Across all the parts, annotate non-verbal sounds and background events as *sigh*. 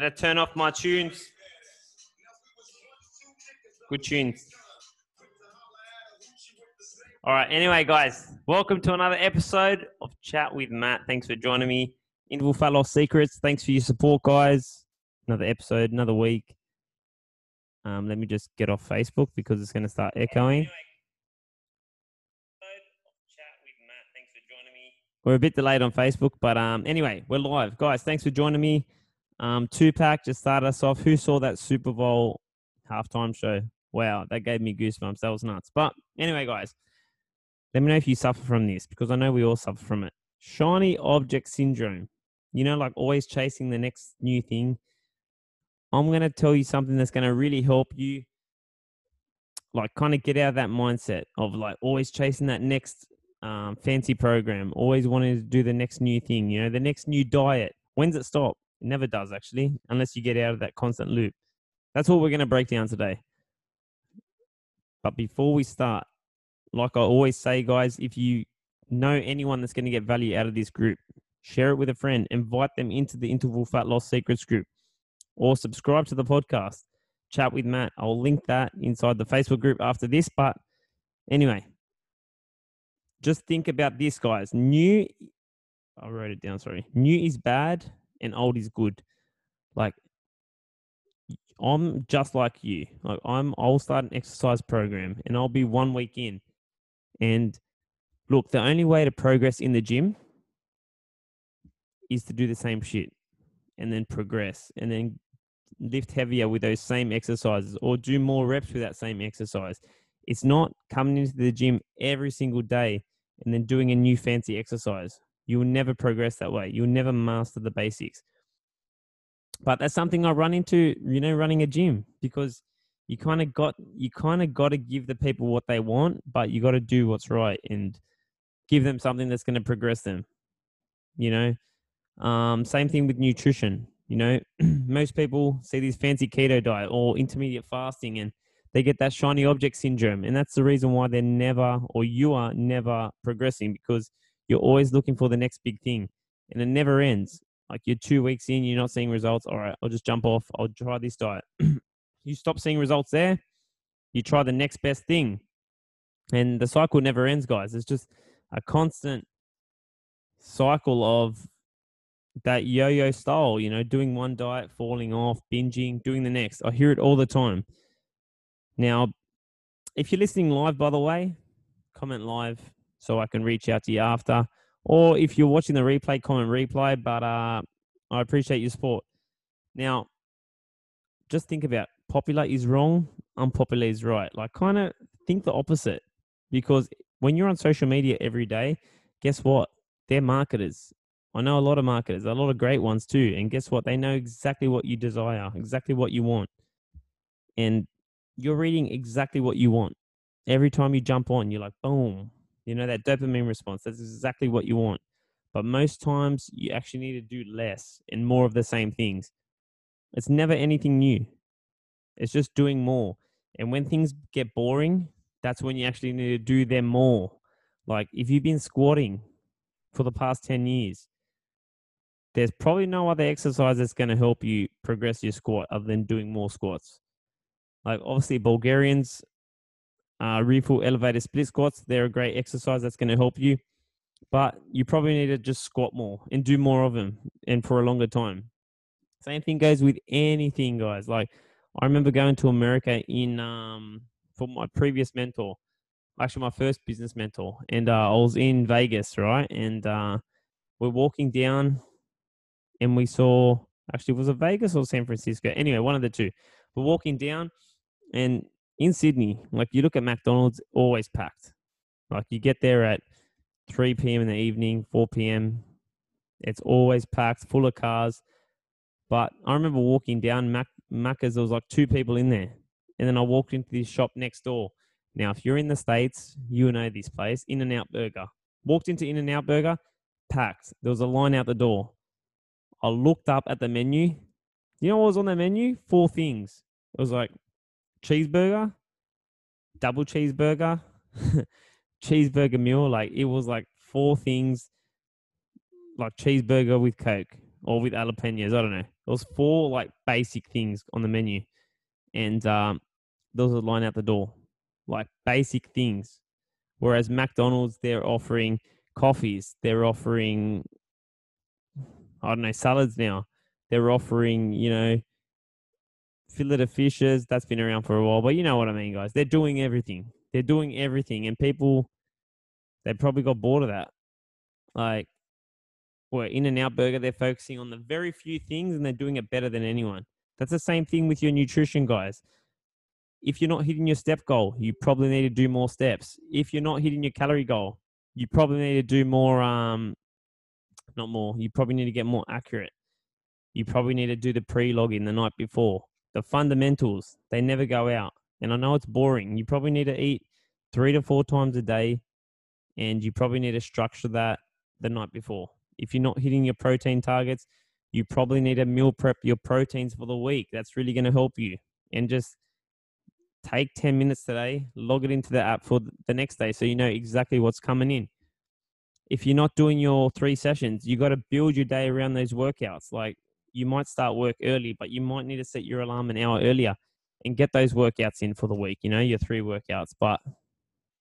to turn off my tunes. Good tunes. All right. Anyway, guys, welcome to another episode of Chat with Matt. Thanks for joining me. Interval Fat Loss Secrets. Thanks for your support, guys. Another episode, another week. Um, let me just get off Facebook because it's going to start echoing. We're a bit delayed on Facebook, but um, anyway, we're live, guys. Thanks for joining me. Um, Tupac just started us off. Who saw that Super Bowl halftime show? Wow, that gave me goosebumps. That was nuts. But anyway, guys, let me know if you suffer from this because I know we all suffer from it. Shiny object syndrome. You know, like always chasing the next new thing. I'm going to tell you something that's going to really help you, like, kind of get out of that mindset of like always chasing that next um, fancy program, always wanting to do the next new thing, you know, the next new diet. When's it stop? It never does, actually, unless you get out of that constant loop. That's what we're going to break down today. But before we start, like I always say, guys, if you know anyone that's going to get value out of this group, share it with a friend, invite them into the Interval Fat Loss Secrets group, or subscribe to the podcast. Chat with Matt. I'll link that inside the Facebook group after this. But anyway, just think about this, guys. New, I wrote it down. Sorry, new is bad and old is good. Like, I'm just like you. Like, I'm. I'll start an exercise program, and I'll be one week in. And look, the only way to progress in the gym is to do the same shit, and then progress, and then lift heavier with those same exercises, or do more reps with that same exercise. It's not coming into the gym every single day and then doing a new fancy exercise. You will never progress that way. You'll never master the basics. But that's something I run into, you know, running a gym because you kind of got you kind of got to give the people what they want, but you got to do what's right and give them something that's going to progress them. You know, um, same thing with nutrition. You know, *clears throat* most people see this fancy keto diet or intermediate fasting, and they get that shiny object syndrome. And that's the reason why they're never, or you are never progressing because you're always looking for the next big thing and it never ends. Like you're two weeks in, you're not seeing results. All right, I'll just jump off. I'll try this diet. *clears throat* you stop seeing results there, you try the next best thing. And the cycle never ends, guys. It's just a constant cycle of that yo yo style, you know, doing one diet, falling off, binging, doing the next. I hear it all the time. Now, if you're listening live, by the way, comment live so I can reach out to you after. Or if you're watching the replay, comment replay. But uh, I appreciate your support. Now, just think about popular is wrong, unpopular is right. Like, kind of think the opposite because when you're on social media every day, guess what? They're marketers. I know a lot of marketers, a lot of great ones too. And guess what? They know exactly what you desire, exactly what you want. And you're reading exactly what you want. Every time you jump on, you're like, boom, you know, that dopamine response. That's exactly what you want. But most times, you actually need to do less and more of the same things. It's never anything new, it's just doing more. And when things get boring, that's when you actually need to do them more. Like if you've been squatting for the past 10 years, there's probably no other exercise that's going to help you progress your squat other than doing more squats. Like obviously Bulgarians, uh, rear foot elevated split squats, they're a great exercise that's going to help you. But you probably need to just squat more and do more of them and for a longer time. Same thing goes with anything, guys. Like I remember going to America in um for my previous mentor, actually my first business mentor, and uh, I was in Vegas, right? And uh, we're walking down, and we saw actually was it Vegas or San Francisco? Anyway, one of the two. We're walking down, and in Sydney, like you look at McDonald's, always packed. Like you get there at 3 p.m. in the evening, 4 p.m. It's always packed, full of cars. But I remember walking down Mac Macca's, there was like two people in there. And then I walked into this shop next door. Now, if you're in the States, you know this place, In-N-Out Burger. Walked into In-N-Out Burger, packed. There was a line out the door. I looked up at the menu. You know what was on the menu? Four things. It was like cheeseburger, double cheeseburger, *laughs* cheeseburger meal. Like it was like four things, like cheeseburger with Coke, or with jalapenos. I don't know. It was four like basic things on the menu, and um, there was a line out the door, like basic things. Whereas McDonald's, they're offering coffees, they're offering, I don't know, salads now. They're offering, you know, fillet of fishes. That's been around for a while, but you know what I mean, guys. They're doing everything. They're doing everything, and people, they probably got bored of that. Like, well, In-N-Out Burger, they're focusing on the very few things and they're doing it better than anyone. That's the same thing with your nutrition, guys. If you're not hitting your step goal, you probably need to do more steps. If you're not hitting your calorie goal, you probably need to do more, um, not more, you probably need to get more accurate. You probably need to do the pre logging the night before. The fundamentals, they never go out. And I know it's boring. You probably need to eat three to four times a day, and you probably need to structure that the night before. If you're not hitting your protein targets, you probably need to meal prep your proteins for the week. That's really going to help you. And just take 10 minutes today, log it into the app for the next day so you know exactly what's coming in. If you're not doing your three sessions, you got to build your day around those workouts. Like you might start work early, but you might need to set your alarm an hour earlier and get those workouts in for the week, you know, your three workouts. But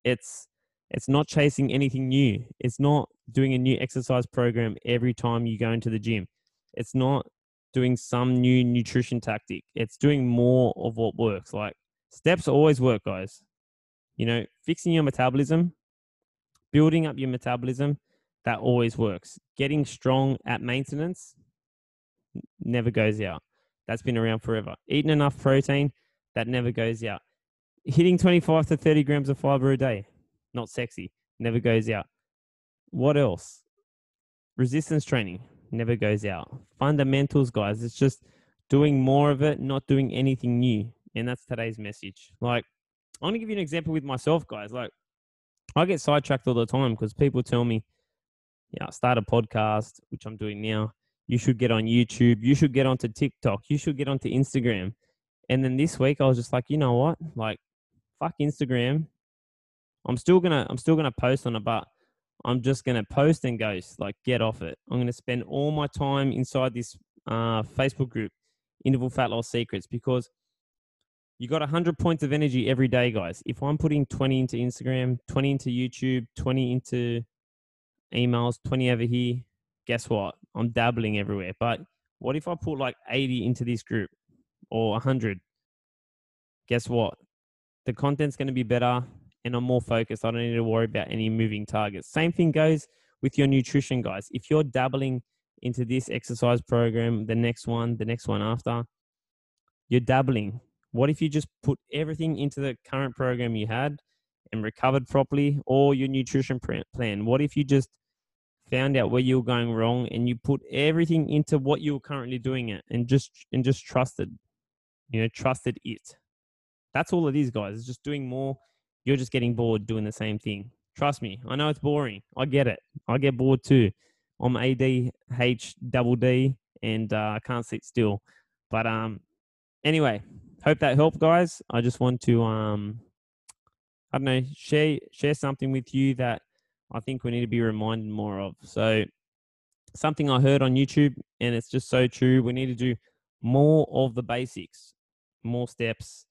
it's it's not chasing anything new. It's not doing a new exercise program every time you go into the gym. It's not doing some new nutrition tactic. It's doing more of what works. Like steps always work, guys. You know, fixing your metabolism, building up your metabolism, that always works. Getting strong at maintenance never goes out. That's been around forever. Eating enough protein, that never goes out. Hitting 25 to 30 grams of fiber a day, not sexy, never goes out. What else? Resistance training never goes out. Fundamentals, guys, it's just doing more of it, not doing anything new. And that's today's message. Like, I'm going to give you an example with myself, guys. Like, I get sidetracked all the time because people tell me, yeah, start a podcast, which I'm doing now. You should get on YouTube. You should get onto TikTok. You should get onto Instagram. And then this week I was just like, you know what? Like, fuck Instagram. I'm still gonna I'm still gonna post on it, but I'm just gonna post and ghost. like get off it. I'm gonna spend all my time inside this uh, Facebook group, Interval Fat Loss Secrets, because you got 100 points of energy every day, guys. If I'm putting 20 into Instagram, 20 into YouTube, 20 into emails, 20 over here, guess what? I'm dabbling everywhere. But what if I put like 80 into this group or 100? Guess what? The content's going to be better and I'm more focused. I don't need to worry about any moving targets. Same thing goes with your nutrition, guys. If you're dabbling into this exercise program, the next one, the next one after, you're dabbling. What if you just put everything into the current program you had and recovered properly, or your nutrition plan? What if you just found out where you were going wrong and you put everything into what you were currently doing it and just and just trusted, you know, trusted it. That's all it is, guys. It's just doing more you're just getting bored doing the same thing. Trust me, I know it's boring. I get it. I get bored too. I'm ADH double D and uh, I can't sit still. But um, anyway, hope that helped, guys. I just want to um, I don't know, share share something with you that I think we need to be reminded more of. So something I heard on YouTube, and it's just so true. We need to do more of the basics, more steps,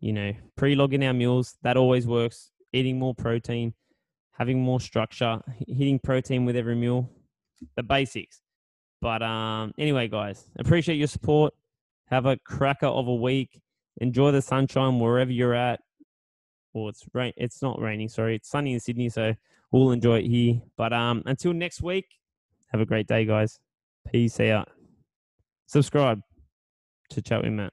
you know, pre-logging our meals, that always works. Eating more protein, having more structure, hitting protein with every meal, the basics. But um, anyway, guys, appreciate your support. Have a cracker of a week. Enjoy the sunshine wherever you're at. Well, it's rain. It's not raining. Sorry, it's sunny in Sydney, so we'll enjoy it here. But um, until next week, have a great day, guys. Peace out. Subscribe to Chat with Matt.